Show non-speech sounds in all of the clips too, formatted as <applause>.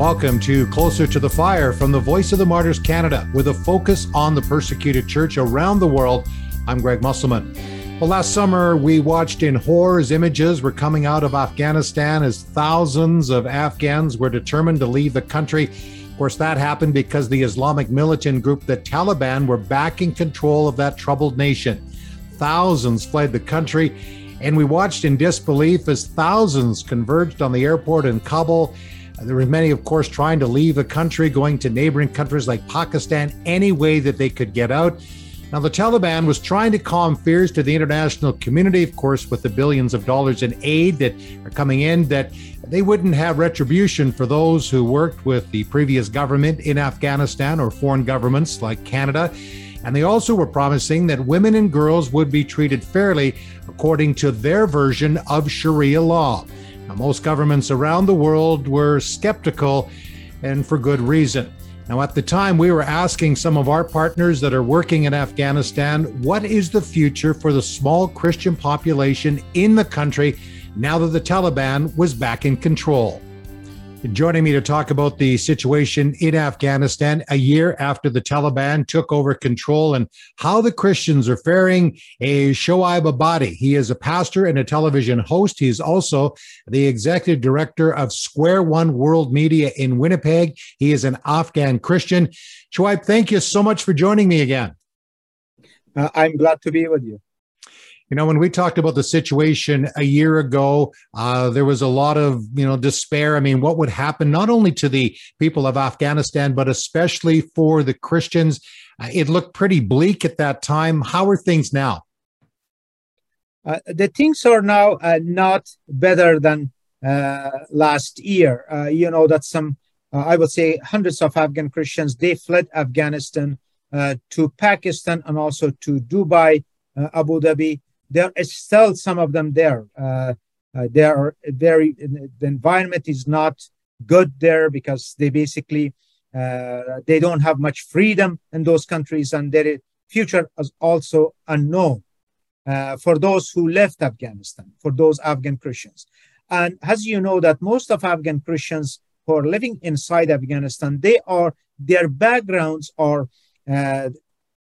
Welcome to Closer to the Fire from the Voice of the Martyrs Canada, with a focus on the persecuted church around the world. I'm Greg Musselman. Well, last summer we watched in horror as images were coming out of Afghanistan as thousands of Afghans were determined to leave the country. Of course, that happened because the Islamic militant group, the Taliban, were back in control of that troubled nation. Thousands fled the country, and we watched in disbelief as thousands converged on the airport in Kabul there were many, of course, trying to leave the country, going to neighboring countries like Pakistan any way that they could get out. Now, the Taliban was trying to calm fears to the international community, of course, with the billions of dollars in aid that are coming in, that they wouldn't have retribution for those who worked with the previous government in Afghanistan or foreign governments like Canada. And they also were promising that women and girls would be treated fairly according to their version of Sharia law. Now, most governments around the world were skeptical, and for good reason. Now, at the time, we were asking some of our partners that are working in Afghanistan what is the future for the small Christian population in the country now that the Taliban was back in control. Joining me to talk about the situation in Afghanistan a year after the Taliban took over control and how the Christians are faring is Shoaib Ebadi. He is a pastor and a television host. He's also the executive director of Square One World Media in Winnipeg. He is an Afghan Christian. Shoaib, thank you so much for joining me again. Uh, I'm glad to be with you. You know, when we talked about the situation a year ago, uh, there was a lot of, you know, despair. I mean, what would happen not only to the people of Afghanistan, but especially for the Christians? Uh, it looked pretty bleak at that time. How are things now? Uh, the things are now uh, not better than uh, last year. Uh, you know, that some, I would say, hundreds of Afghan Christians, they fled Afghanistan to Pakistan and also to Dubai, Abu Dhabi there is still some of them there. Uh, uh, there are very the environment is not good there because they basically uh, they don't have much freedom in those countries, and their future is also unknown uh, for those who left Afghanistan, for those Afghan Christians. And as you know, that most of Afghan Christians who are living inside Afghanistan, they are their backgrounds are uh,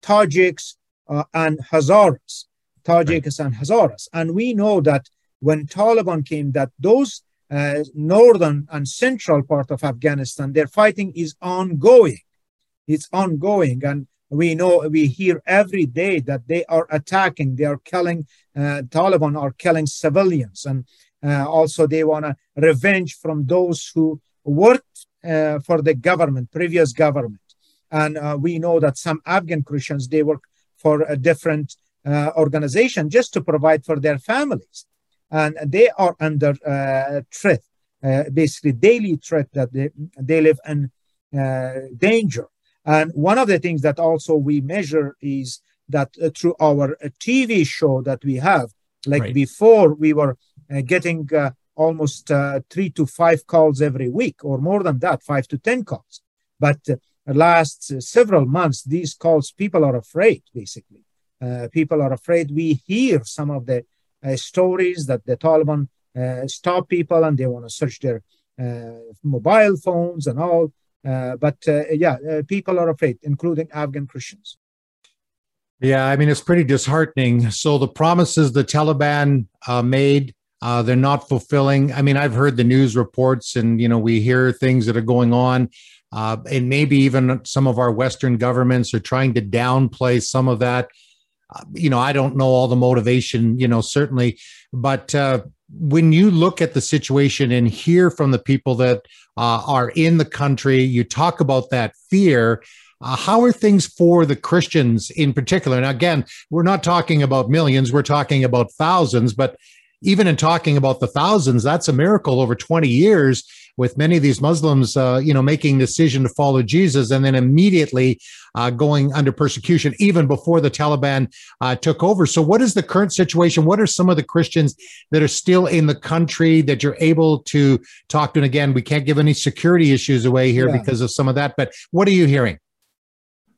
Tajiks uh, and Hazaras. Tajiks and Hazaras. And we know that when Taliban came, that those uh, northern and central part of Afghanistan, their fighting is ongoing. It's ongoing. And we know, we hear every day that they are attacking, they are killing, uh, Taliban are killing civilians. And uh, also they want to revenge from those who worked uh, for the government, previous government. And uh, we know that some Afghan Christians, they work for a different organization just to provide for their families. And they are under uh, threat, uh, basically daily threat that they, they live in danger. And one of the things that also we measure is that uh, through our uh, TV show that we have, like right. before we were uh, getting almost three to five calls every week, or more than that, five to 10 calls. But last several months, these calls, people are afraid, basically. Uh, people are afraid. We hear some of the uh, stories that the Taliban uh, stop people and they want to search their mobile phones and all. but yeah, people are afraid, including Afghan Christians. Yeah, I mean, it's pretty disheartening. So the promises the Taliban uh, made, uh, they're not fulfilling. I mean, I've heard the news reports and, you know, we hear things that are going on. Uh, and maybe even some of our Western governments are trying to downplay some of that you know, I don't know all the motivation, you know, certainly, but uh, when you look at the situation and hear from the people that uh, are in the country, you talk about that fear. Uh, how are things for the Christians in particular? And again, we're not talking about millions, we're talking about thousands, but even in talking about the thousands, that's a miracle over 20 years with many of these Muslims, uh, you know, making decision to follow Jesus and then immediately uh, going under persecution even before the Taliban uh, took over. So, what is the current situation? What are some of the Christians that are still in the country that you're able to talk to? And again, we can't give any security issues away here yeah. because of some of that, but what are you hearing?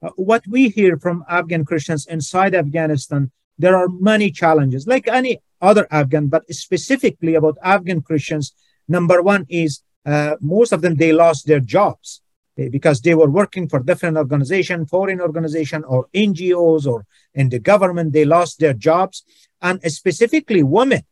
Uh, what we hear from Afghan Christians inside Afghanistan, there are many challenges, like any other Afghan, but specifically about Afghan Christians. Number one is uh, most of them they lost their jobs eh, because they were working for different organization, foreign organization, or NGOs, or in the government. They lost their jobs, and specifically women,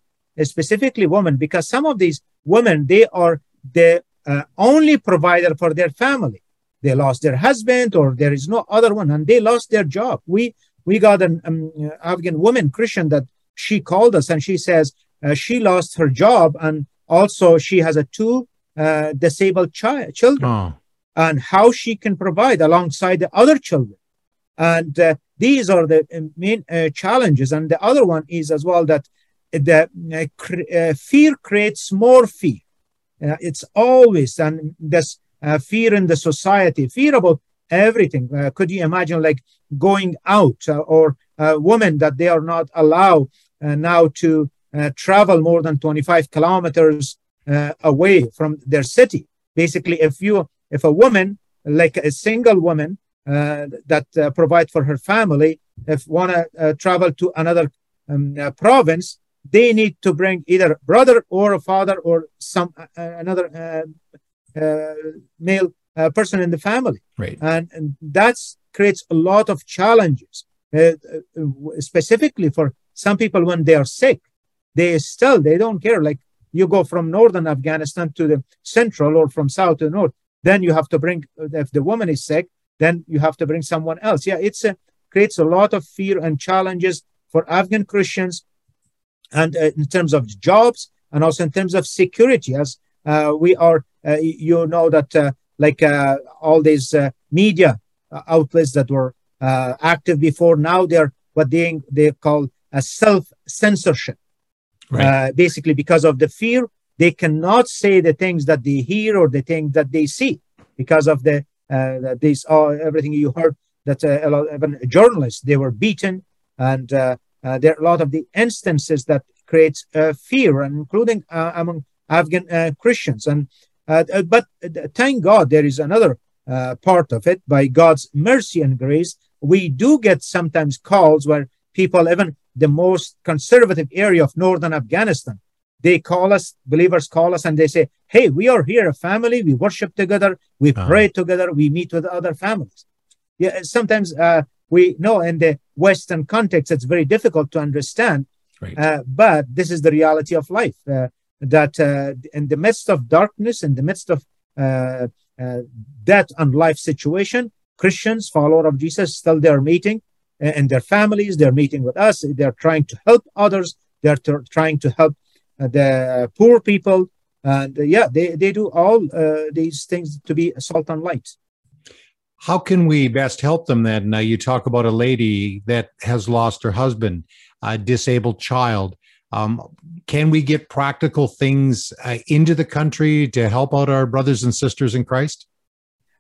specifically women, because some of these women they are the uh, only provider for their family. They lost their husband, or there is no other one, and they lost their job. We we got an um, Afghan woman Christian that she called us and she says uh, she lost her job and also she has a two uh, disabled chi- children oh. and how she can provide alongside the other children. And uh, these are the uh, main uh, challenges. And the other one is as well that the uh, cr- fear creates more fear. It's always and this fear in the society fear about everything. Could you imagine like going out or women that they are not allowed now to uh, travel more than 25 kilometers uh, away from their city. Basically, if you if a woman like a single woman uh, that uh, provide for her family, if wanna uh, travel to another um, uh, province, they need to bring either brother or a father or some another male person in the family. Right, and, and that creates a lot of challenges, specifically for some people when they are sick they still they don't care like you go from northern afghanistan to the central or from south to north then you have to bring if the woman is sick then you have to bring someone else. Yeah it's a, creates a lot of fear and challenges for afghan christians and uh, in terms of jobs and also in terms of security as uh, we are uh, you know that uh, like uh, all these uh, media outlets that were active before now they're what they they call a self censorship right. uh, basically because of the fear they cannot say the things that they hear or the things that they see. Because of the uh, this all everything you heard that uh, a lot even journalists they were beaten. And uh, uh, there are a lot of the instances that creates uh, fear and including uh, among afghan christians. And but thank god there is another part of it. By god's mercy and grace we do get sometimes calls where people even the most conservative area of northern Afghanistan. They call us, believers call us, and they say, Hey, we are here, a family. We worship together. We uh-huh. pray together. We meet with other families. Yeah, sometimes uh, we know in the Western context, it's very difficult to understand. Right. Uh, but this is the reality of life uh, that uh, in the midst of darkness, in the midst of uh, uh, death and life situation, Christians, follower of Jesus, still they are meeting and their families. They're meeting with us. They're trying to help others. They're t- trying to help uh, the poor people. And uh, yeah, they, they do all uh, these things to be salt and light. How can we best help them then? Uh, you talk about a lady that has lost her husband, a disabled child. Um, can we get practical things uh, into the country to help out our brothers and sisters in Christ?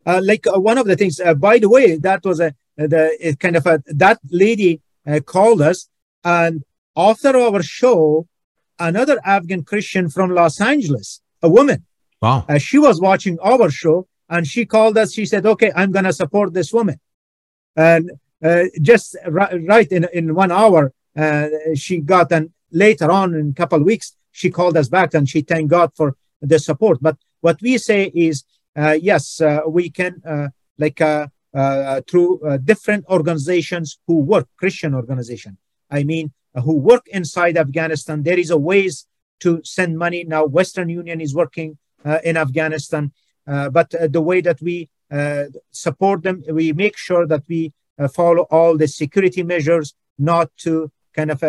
Uh, like uh, one of the things, uh, by the way, that was a the kind of a that lady called us and after our show, another Afghan Christian from Los Angeles, a woman. Wow. Uh, she was watching our show and she called us. She said, okay, I'm going to support this woman. And uh, just right, right in, in one hour, uh, she got, and later on in a couple of weeks, she called us back and she thanked God for the support. But what we say is uh, yes, uh, we can uh, like Uh, uh, through uh, different organizations who work, Christian organization. I mean, who work inside Afghanistan. There is a ways to send money now. Western Union is working in Afghanistan, but the way that we support them, we make sure that we follow all the security measures, not to kind of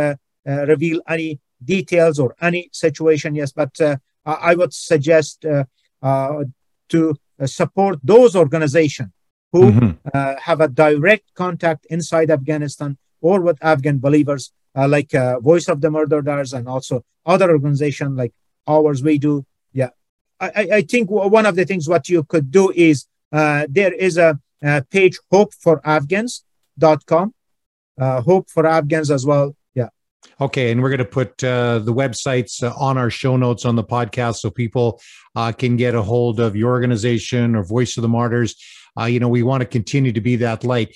reveal any details or any situation. Yes, but uh, I would suggest uh, uh, to uh, support those organizations who mm-hmm. Uh, have a direct contact inside Afghanistan or with Afghan believers, uh, like Voice of the Martyrs and also other organizations like ours. We do, yeah. I, I think one of the things what you could do is there is a, a page hopeforafghans.com, uh, hope for Afghans as well. Yeah. Okay, and we're going to put uh, the websites uh, on our show notes on the podcast so people uh, can get a hold of your organization or Voice of the Martyrs. Uh, you know, we want to continue to be that light.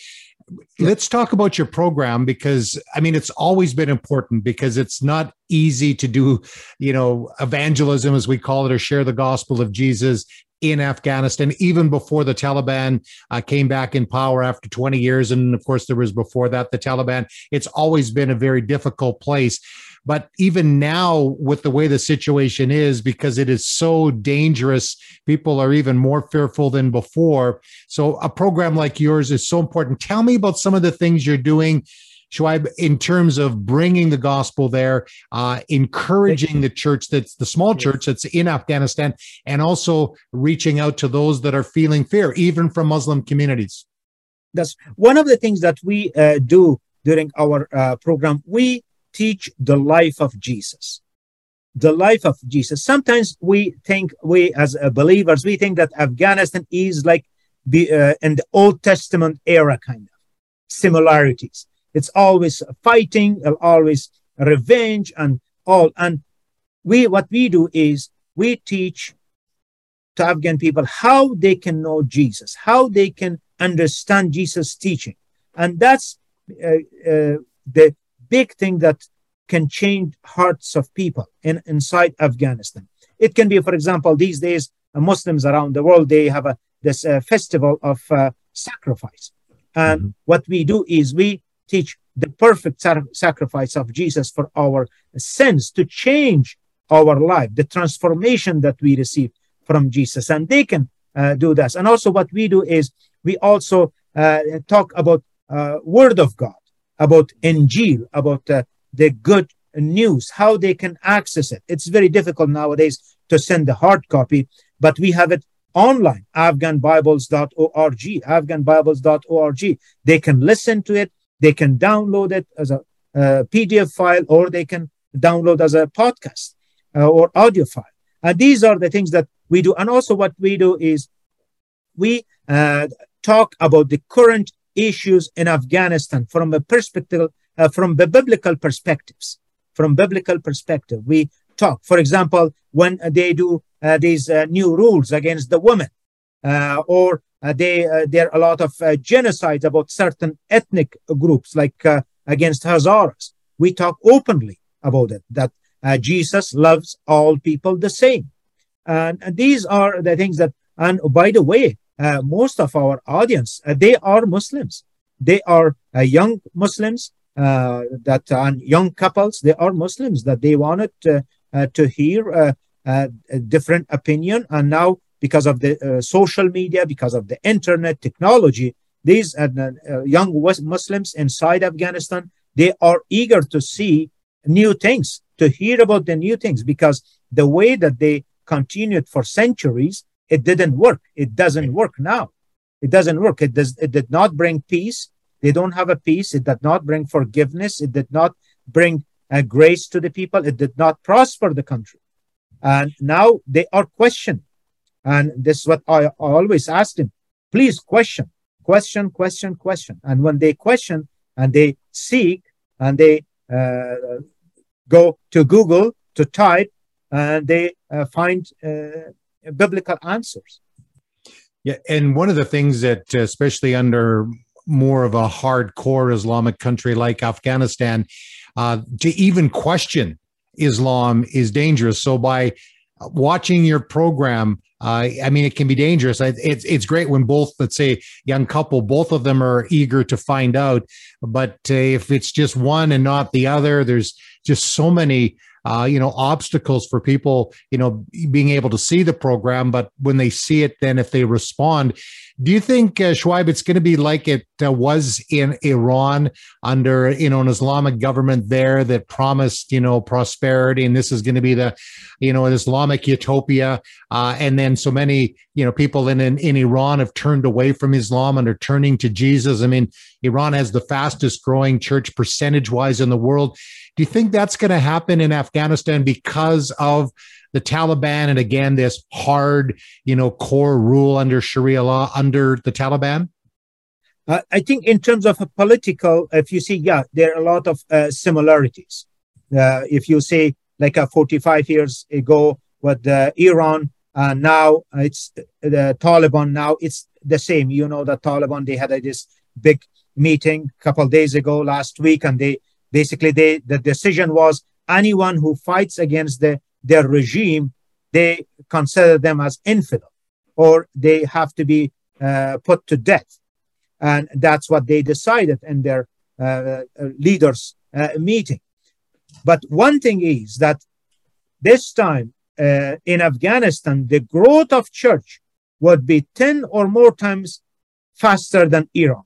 Let's talk about your program because I mean it's always been important because it's not easy to do, you know, evangelism as we call it or share the gospel of Jesus in Afghanistan, even before the Taliban uh, came back in power after 20 years. And of course, there was before that the Taliban. It's always been a very difficult place. But even now, with the way the situation is, because it is so dangerous, people are even more fearful than before. So, a program like yours is so important. Tell me about some of the things you're doing Shoaib, in terms of bringing the gospel there, uh, encouraging the church that's the small church that's in Afghanistan, and also reaching out to those that are feeling fear, even from Muslim communities? That's one of the things that we uh, do during our uh, program. We teach the life of Jesus. The life of Jesus. Sometimes we think, we as uh, believers, we think that Afghanistan is like the, uh, in the Old Testament era, kind of similarities. It's always fighting, always revenge and all. And we, what we do is we teach to Afghan people how they can know Jesus, how they can understand Jesus' teaching. And that's uh, uh, the big thing that can change hearts of people in, inside Afghanistan. It can be, for example, these days, uh, Muslims around the world, they have a, this uh, festival of uh, sacrifice. And mm-hmm. what we do is we teach the perfect sacrifice of Jesus for our sins to change our life, the transformation that we receive from Jesus. And they can uh, do this. And also, what we do is we also uh, talk about uh, Word of God, about Injil, about uh, the good news, how they can access it. It's very difficult nowadays to send a hard copy, but we have it online, afghanbibles.org, afghanbibles.org. They can listen to it they can download it as a, a PDF file or they can download as a podcast uh, or audio file. And these are the things that we do. And also, what we do is we uh, talk about the current issues in Afghanistan from a perspective, uh, from the biblical perspectives. From biblical perspective, we talk. For example, when they do uh, these uh, new rules against the women, uh, or uh, they, uh, there are a lot of genocides about certain ethnic groups, like against Hazaras. We talk openly about it, that Jesus loves all people the same. And, these are the things that, and by the way, most of our audience, they are Muslims. They are young Muslims uh, that are young couples. They are muslims that they wanted to, uh, hear uh, a different opinion. And now because of the uh, social media, because of the internet technology, these uh, uh, young West Muslims inside Afghanistan, they are eager to see new things, to hear about the new things, because the way that they continued for centuries, it didn't work. It doesn't work now. It doesn't work. It does. It did not bring peace. They don't have a peace. It did not bring forgiveness. It did not bring a grace to the people. It did not prosper the country. And now they are questioned and this is what I, I always asked him please question, question, question, question. And when they question and they seek and they uh, go to Google to type, and they uh, find uh, biblical answers. Yeah, and one of the things that, especially under more of a hardcore Islamic country like Afghanistan, uh, to even question Islam is dangerous. So by watching your program, uh, I mean, it can be dangerous. It's it's great when both, let's say, young couple, both of them are eager to find out. But uh, if it's just one and not the other, there's just so many uh, you know, obstacles for people, you know, being able to see the program. But when they see it, then if they respond, do you think, uh, Shoaib, it's going to be like it uh, was in Iran under, you know, an Islamic government there that promised, you know, prosperity, and this is going to be the, you know, an Islamic utopia, uh, and then so many, you know, people in, in in Iran have turned away from Islam and are turning to Jesus. I mean, Iran has the fastest growing church percentage wise in the world. Do you think that's going to happen in Afghanistan because of the Taliban and again this hard, you know, core rule under Sharia law under the Taliban? Uh, I think in terms of a political, if you see, yeah, there are a lot of uh, similarities. Uh, if you say like a 45 years ago with Iran, uh, now it's the Taliban. Now it's the same. You know, the Taliban they had this big meeting a couple days ago last week, and they basically they the decision was anyone who fights against the, their regime, they consider them as infidel, or they have to be uh, put to death, and that's what they decided in their uh, uh leaders' uh, meeting. But one thing is that this time uh, in Afghanistan, the growth of church would be 10 or more times faster than Iran.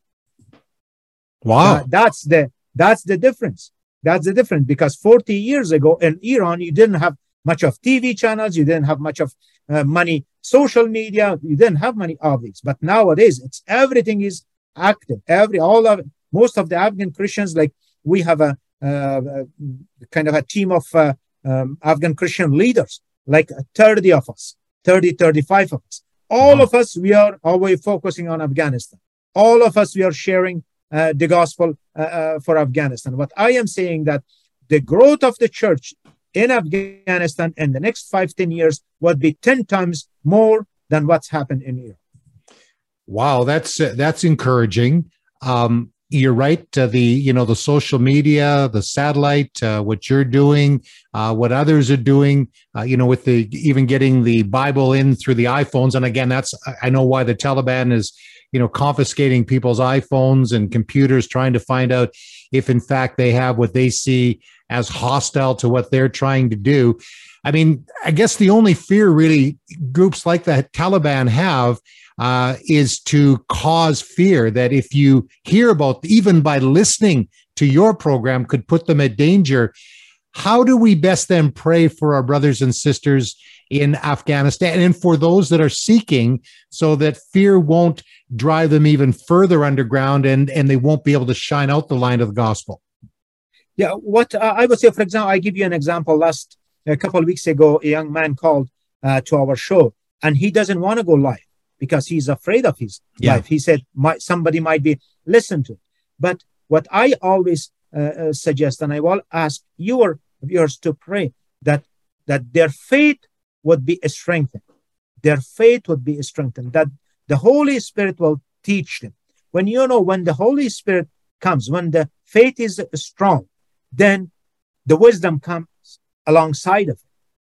Wow. That's the that's the difference. That's the difference because 40 years ago in Iran, you didn't have much of TV channels, you didn't have much of uh, money, social media, you didn't have many these. But nowadays, it's everything is active. Every all of most of the Afghan Christians, like we have a, uh, kind of a team of uh, um, Afghan Christian leaders, like 30 of us, 30, 35 of us. All mm-hmm. of us, we are always focusing on Afghanistan. All of us, we are sharing uh, the gospel uh, uh, for Afghanistan. What I am saying that the growth of the church in Afghanistan in the next five, 10 years would be 10 times more than what's happened in Europe. Wow, that's uh, that's encouraging. Um, you're right. Uh, the you know the social media, the satellite, uh, what you're doing, uh, what others are doing. Uh, you know, with the even getting the Bible in through the iPhones, and again, that's I know why the Taliban is you know confiscating people's iPhones and computers, trying to find out if in fact they have what they see as hostile to what they're trying to do. I mean, I guess the only fear really groups like the Taliban have uh, is to cause fear that if you hear about, even by listening to your program, could put them at danger. How do we best then pray for our brothers and sisters in Afghanistan and for those that are seeking so that fear won't drive them even further underground and, and they won't be able to shine out the line of the gospel? Yeah, what uh, I would say, for example, I give you an example. Last a couple of weeks ago, a young man called uh, to our show and he doesn't want to go live because he's afraid of his yeah. life. He said, "My somebody might be listen to. But what I always uh, uh, suggest, and I will ask your viewers to pray that that their faith would be strengthened. Their faith would be strengthened. That the Holy Spirit will teach them. When you know when the Holy Spirit comes, when the faith is strong, then the wisdom comes alongside of it.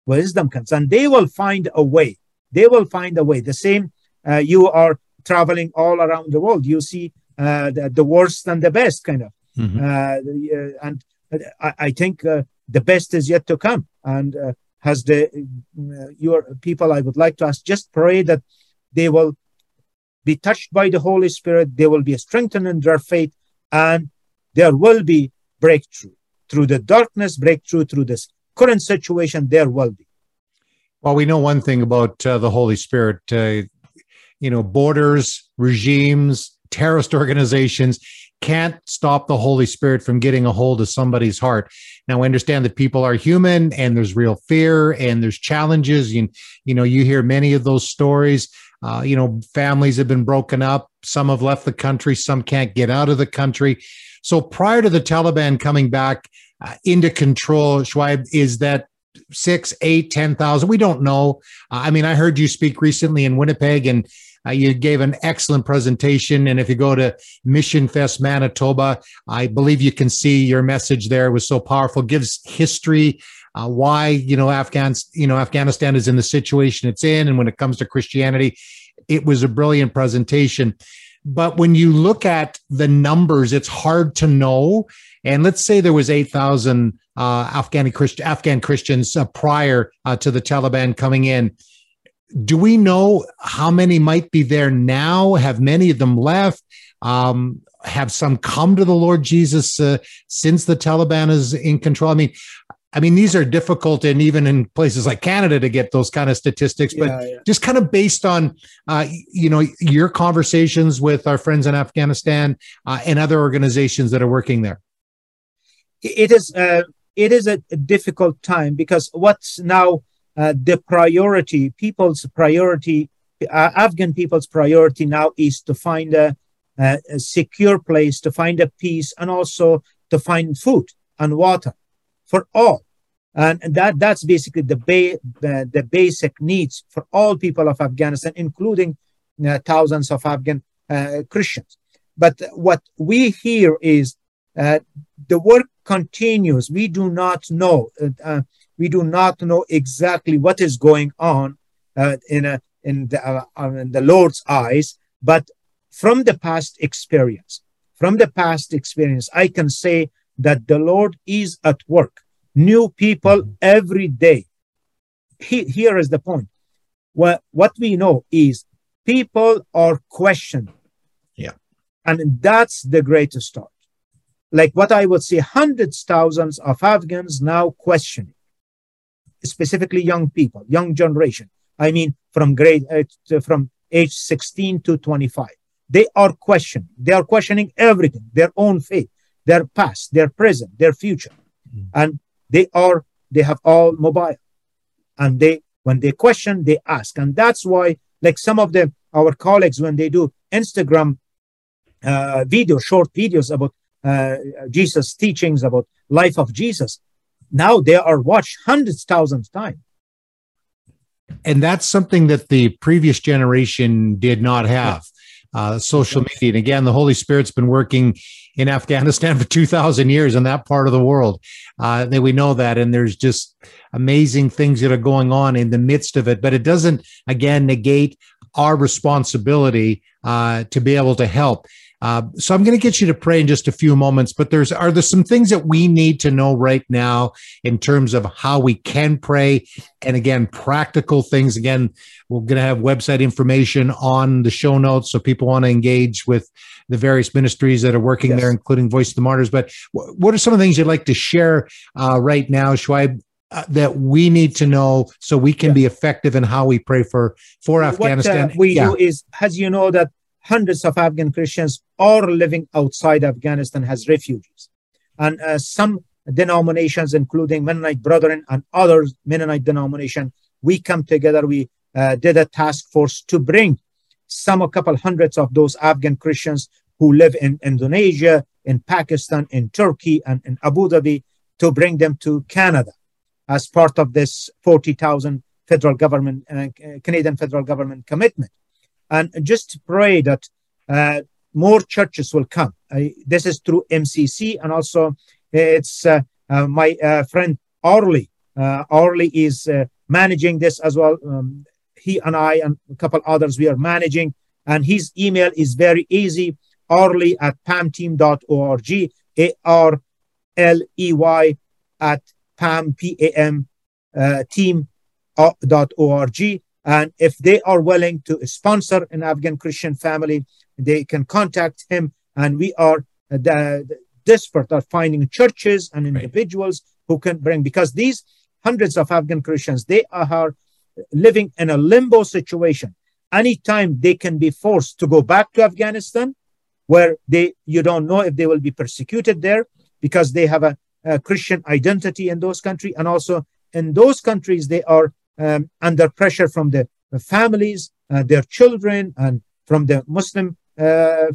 Wisdom comes, and they will find a way. They will find a way. The same uh, you are traveling all around the world. You see uh, the, the, worst and the best, kind of. Mm-hmm. Uh, and I, I think the best is yet to come. And has the your people, I would like to ask, just pray that they will be touched by the Holy Spirit. They will be strengthened in their faith, and there will be breakthrough through the darkness, breakthrough through this current situation. There will be. Well, we know one thing about uh, the Holy Spirit. Uh, you know, borders, regimes, terrorist <laughs> organizations can't stop the Holy Spirit from getting a hold of somebody's heart. Now, I understand that people are human and there's real fear and there's challenges. You, you know, you hear many of those stories. Uh, you know, families have been broken up. Some have left the country. Some can't get out of the country. So prior to the Taliban coming back uh, into control, Shoaib, is that six, eight, ten thousand? We don't know. Uh, I mean, I heard you speak recently in Winnipeg, and uh, you gave an excellent presentation. And if you go to Mission Fest Manitoba, I believe you can see your message there it was so powerful, gives history. Uh, why you know Afghans you know Afghanistan is in the situation it's in, and when it comes to Christianity, it was a brilliant presentation. But when you look at the numbers, it's hard to know. And let's say there was 8,000 uh, Afghani Christ- Afghan Christians uh, prior uh, to the Taliban coming in do we know how many might be there now? Have many of them left? Um, have some come to the Lord Jesus uh, since the Taliban is in control? I mean, I mean, these are difficult, and even in places like Canada, to get those kind of statistics. But yeah, just kind of based on, uh, you know, your conversations with our friends in Afghanistan uh, and other organizations that are working there. It is uh, it is a difficult time because what's now uh, the priority, people's priority, uh, Afghan people's priority now is to find a, a, a, secure place, to find a peace, and also to find food and water for all. And, that that's basically the, ba- the, basic needs for all people of Afghanistan, including uh, thousands of Afghan uh, Christians. but what we hear is uh, the work continues. We do not know. Uh, we do not know exactly what is going on uh, in a, in the, uh, in the Lord's eyes, but from the past experience, from the past experience, I can say that the Lord is at work. New people every day. He, here is the point. Well, what we know is people are questioning. Yeah. And that's the greatest start. Like what I would say, hundreds, thousands of Afghans now questioning, specifically young people, young generation. I mean, from grade, uh, from age 16 to 25. They are questioning. They are questioning everything, their own faith, their past, their present, their future. Mm. And they are, they have all mobile. And they, when they question, they ask. And that's why, like some of the, our colleagues, when they do Instagram uh, videos, short videos about uh, Jesus' teachings, about life of Jesus, now they are watched hundreds, thousands times. And that's something that the previous generation did not have. Uh, social media. And again, the Holy Spirit's been working in Afghanistan <laughs> for 2,000 years in that part of the world. Uh, that we know that. And there's just amazing things that are going on in the midst of it. But it doesn't, again, negate our responsibility uh, to be able to help. Uh, so I'm going to get you to pray in just a few moments, but there's are there some things that we need to know right now in terms of how we can pray, and again, practical things. Again, we're going to have website information on the show notes, so people want to engage with the various ministries that are working yes. there, including Voice of the Martyrs. But what are some of the things you'd like to share uh, right now, Shoaib, uh, that we need to know so we can yeah. be effective in how we pray for for Afghanistan. What uh, we yeah. do is, as you know, that hundreds of Afghan Christians are living outside Afghanistan as refugees. And uh, some denominations, including Mennonite Brethren and other Mennonite denomination, we come together. We uh, did a task force to bring some, a couple hundreds of those Afghan Christians who live in Indonesia, in Pakistan, in Turkey, and in Abu Dhabi to bring them to Canada as part of this 40,000 federal government, uh, Canadian federal government commitment and just pray that uh, more churches will come. this is through MCC, and also it's uh, uh, my uh, friend Arley. Uh, Arley is uh, managing this as well. Um, he and I and a couple others we are managing, and his email is very easy. Arley at pamteam.org, A R L E Y at pam p a m team.org and if they are willing to sponsor an Afghan Christian family, they can contact him. And we are uh, the, the desperate at finding churches and individuals right. who can bring, because these hundreds of Afghan Christians, they are living in a limbo situation. Anytime they can be forced to go back to Afghanistan, where they you don't know if they will be persecuted there because they have a, a Christian identity in those countries, and also in those countries they are um, under pressure from the families, uh, their children, and from the Muslim uh,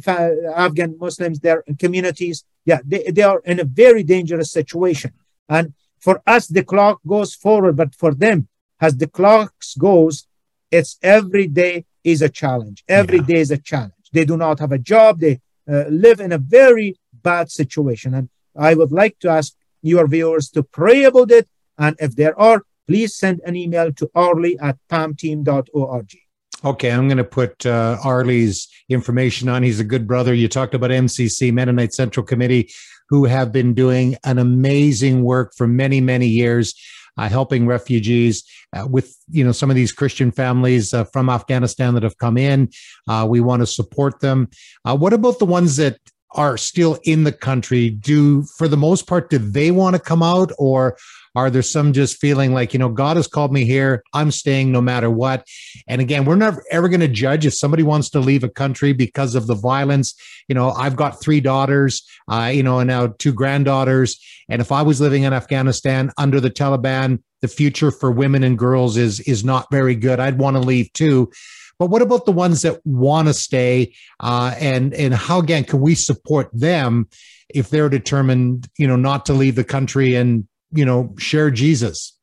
Afghan Muslims, their communities. Yeah, they, they are in a very dangerous situation. And for us, the clock goes forward, but for them, as the clocks goes, it's every day is a challenge. Every yeah. day is a challenge. They do not have a job. They uh, live in a very bad situation. And I would like to ask your viewers to pray about it. And if there are please send an email to arley at pamteam.org. Okay, I'm going to put uh, Arley's information on. He's a good brother. You talked about MCC, Mennonite Central Committee, who have been doing an amazing work for many, many years. Uh, helping refugees uh, with you know some of these Christian families uh, from Afghanistan that have come in. Uh, we want to support them. Uh, what about the ones that are still in the country? Do for the most part do they want to come out, or are there some just feeling like, you know, God has called me here. I'm staying no matter what. And again, we're never ever going to judge if somebody wants to leave a country because of the violence. You know, I've got three daughters, uh, you know, and now two granddaughters. And if I was living in Afghanistan under the Taliban, the future for women and girls is is not very good. I'd want to leave too. But what about the ones that want to stay? Uh, and and how again can we support them if they're determined, you know, not to leave the country and you know, share Jesus?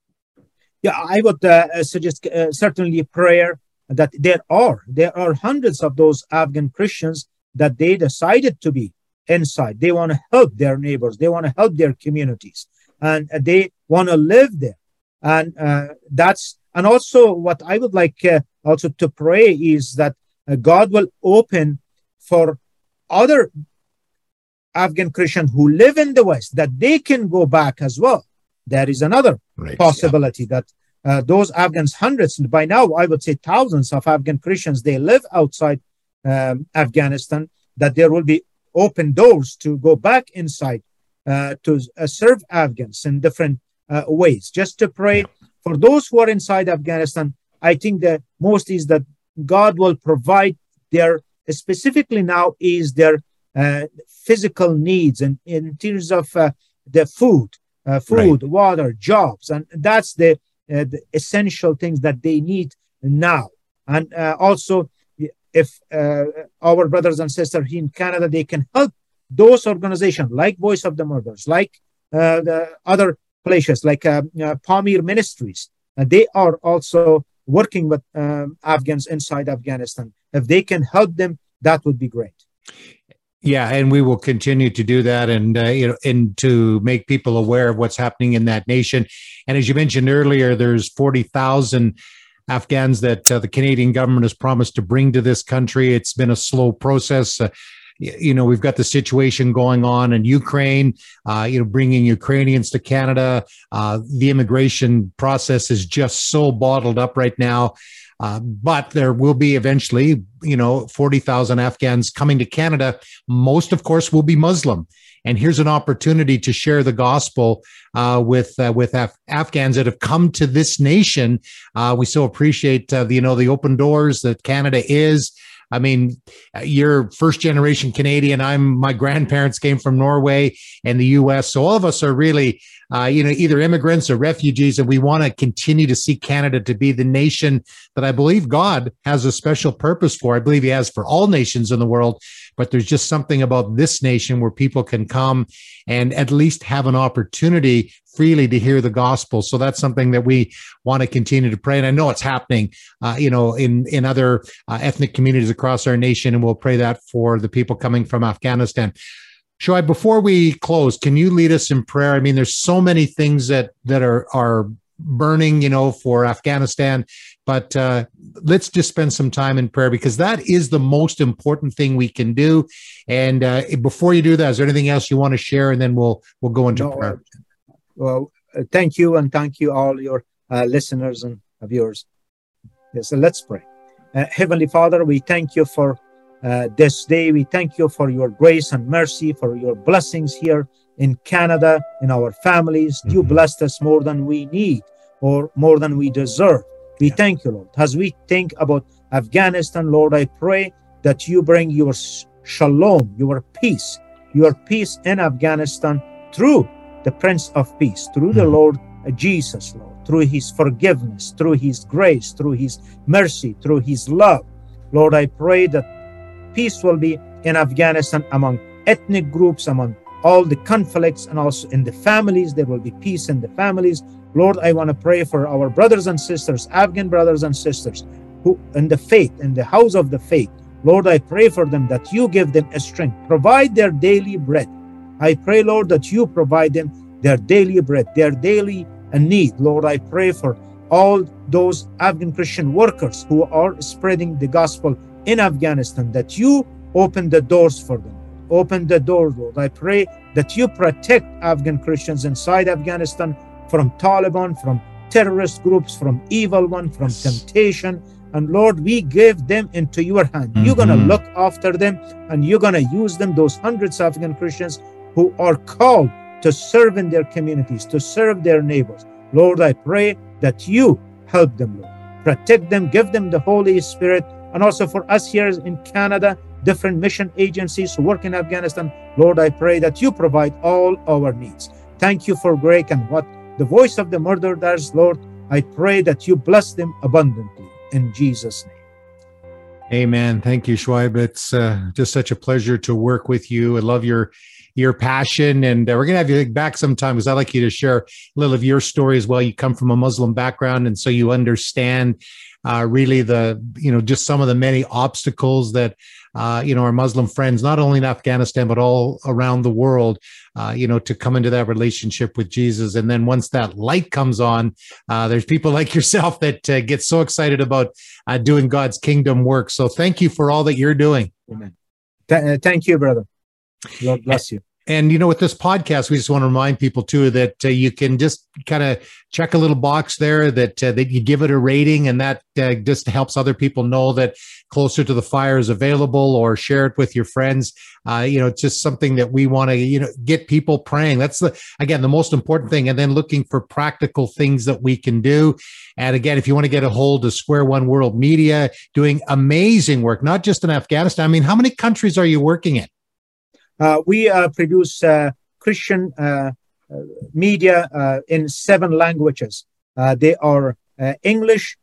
Yeah, I would uh, suggest uh, certainly prayer that there are there are hundreds of those Afghan Christians that they decided to be inside. They want to help their neighbors. They want to help their communities, and they want to live there. And uh, that's and also what I would like uh, also to pray is that uh, God will open for other Afghan Christians who live in the West that they can go back as well. There is another right, possibility yeah. that uh, those Afghans, hundreds by now, I would say thousands of Afghan Christians, they live outside um, Afghanistan. That there will be open doors to go back inside uh, to uh, serve Afghans in different uh, ways. Just to pray yeah. for those who are inside Afghanistan. I think the most is that God will provide their specifically now is their uh, physical needs and in terms of uh, the food, uh, food, right. water, jobs, and that's the, uh, the, essential things that they need now. And uh, also, if uh, our brothers and sisters in Canada, they can help those organizations like Voice of the Martyrs, like the other places like Pamir Ministries, they are also working with um, Afghans inside Afghanistan. If they can help them, that would be great. Yeah, and we will continue to do that, and uh, you know, and to make people aware of what's happening in that nation. And as you mentioned earlier, there's forty thousand Afghans that uh, the Canadian government has promised to bring to this country. It's been a slow process. Uh, you know, we've got the situation going on in Ukraine. Uh, you know, bringing Ukrainians to Canada. Uh, the immigration process is just so bottled up right now. Uh, but there will be eventually, you know, 40,000 Afghans coming to Canada. Most, of course, will be Muslim. And here's an opportunity to share the gospel uh, with uh, with Af- Afghans that have come to this nation. Uh, we so appreciate uh, the you know the open doors that Canada is. I mean, you're first generation Canadian. I'm my grandparents came from Norway and the U.S. So all of us are really, uh, you know, either immigrants or refugees, and we want to continue to see Canada to be the nation that I believe God has a special purpose for. I believe He has for all nations in the world but there's just something about this nation where people can come and at least have an opportunity freely to hear the gospel. So that's something that we want to continue to pray. And I know it's happening, uh, you know, in in other uh, ethnic communities across our nation, and we'll pray that for the people coming from Afghanistan. Shoaib, before we close, can you lead us in prayer? I mean, there's so many things that that are are burning, you know, for Afghanistan. But uh, let's just spend some time in prayer because that is the most important thing we can do. And uh, before you do that, is there anything else you want to share? And then we'll we'll go into no, prayer. Uh, well, uh, thank you, and thank you all your uh, listeners and viewers. Yes, so let's pray. Uh, Heavenly Father, we thank you for this day. We thank you for your grace and mercy, for your blessings here in Canada, in our families. Mm-hmm. You blessed us more than we need or more than we deserve. We yeah. thank you, Lord. As we think about Afghanistan, Lord, I pray that you bring your shalom, your peace, your peace in Afghanistan through the Prince of Peace, through mm-hmm. the Lord Jesus, Lord, through his forgiveness, through his grace, through his mercy, through his love. Lord, I pray that peace will be in Afghanistan among ethnic groups, among all the conflicts and also in the families. There will be peace in the families. Lord, I want to pray for our brothers and sisters, Afghan brothers and sisters who in the faith, in the house of the faith. Lord, I pray for them that you give them a strength, provide their daily bread. I pray, Lord, that you provide them their daily bread, their daily uh, need. Lord, I pray for all those Afghan Christian workers who are spreading the gospel in Afghanistan, that you open the doors for them Open the door, Lord. I pray that you protect Afghan Christians inside Afghanistan from Taliban, from terrorist groups, from evil one, from yes. temptation. And Lord, we give them into your hand. Mm-hmm. You're going to look after them and you're going to use them, those hundreds of Afghan Christians who are called to serve in their communities, to serve their neighbors. Lord, I pray that you help them, Lord. Protect them, give them the Holy Spirit. And also for us here in Canada, different mission agencies who work in Afghanistan. Lord, I pray that you provide all our needs. Thank you for Greg and what the Voice of the Martyrs does, Lord. I pray that you bless them abundantly in Jesus' name. Amen. Thank you, Shoaib. It's uh, just such a pleasure to work with you. I love your your passion, and uh, we're gonna have you back sometime because I'd like you to share a little of your story as well. You come from a Muslim background, and so you understand uh, really the you know just some of the many obstacles that uh, you know, our Muslim friends, not only in Afghanistan, but all around the world, uh, you know, to come into that relationship with Jesus. And then once that light comes on, uh, there's people like <laughs> yourself that uh, get so excited about uh, doing God's kingdom work. So thank you for all that you're doing. Amen. Th- thank you, brother. God bless you and you know with this podcast we just want to remind people too that uh, you can just kind of check a little box there that uh, that you give it a rating and that uh, just helps other people know that closer to the fire is available or share it with your friends. Uh, you know it's just something that we want to you know get people praying. That's the again the most important thing. And then looking for practical things that we can do. And again if you want to get a hold of square one world media doing amazing work not just in afghanistan i mean how many countries are you working in Uh, we uh, produce uh, Christian uh, uh, media in seven languages. they are English,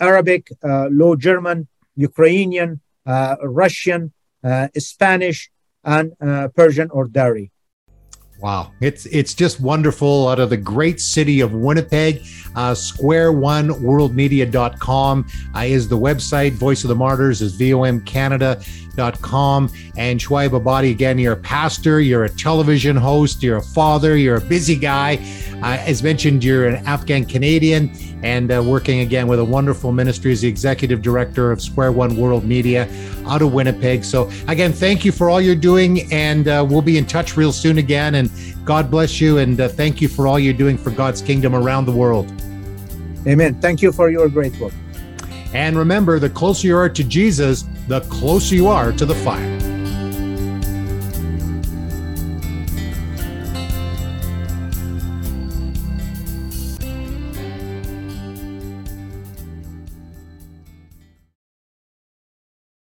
Arabic, Low German, Ukrainian, Russian, Spanish, and Persian or Dari. Wow, it's it's just wonderful out of the great city of Winnipeg. Uh, square1worldmedia.com uh, is the website. Voice of the Martyrs is vomcanada.com. And Shoaib Ebadi, again, you're a pastor, you're a television host, you're a father, you're a busy guy. Uh, as mentioned, you're an Afghan Canadian and uh, working again with a wonderful ministry as the executive director of Square One World Media out of Winnipeg. So, again, thank you for all you're doing, and uh, we'll be in touch real soon again. And God bless you, and uh, thank you for all you're doing for God's kingdom around the world. Amen. Thank you for your great work. And remember, the closer you are to Jesus, the closer you are to the fire.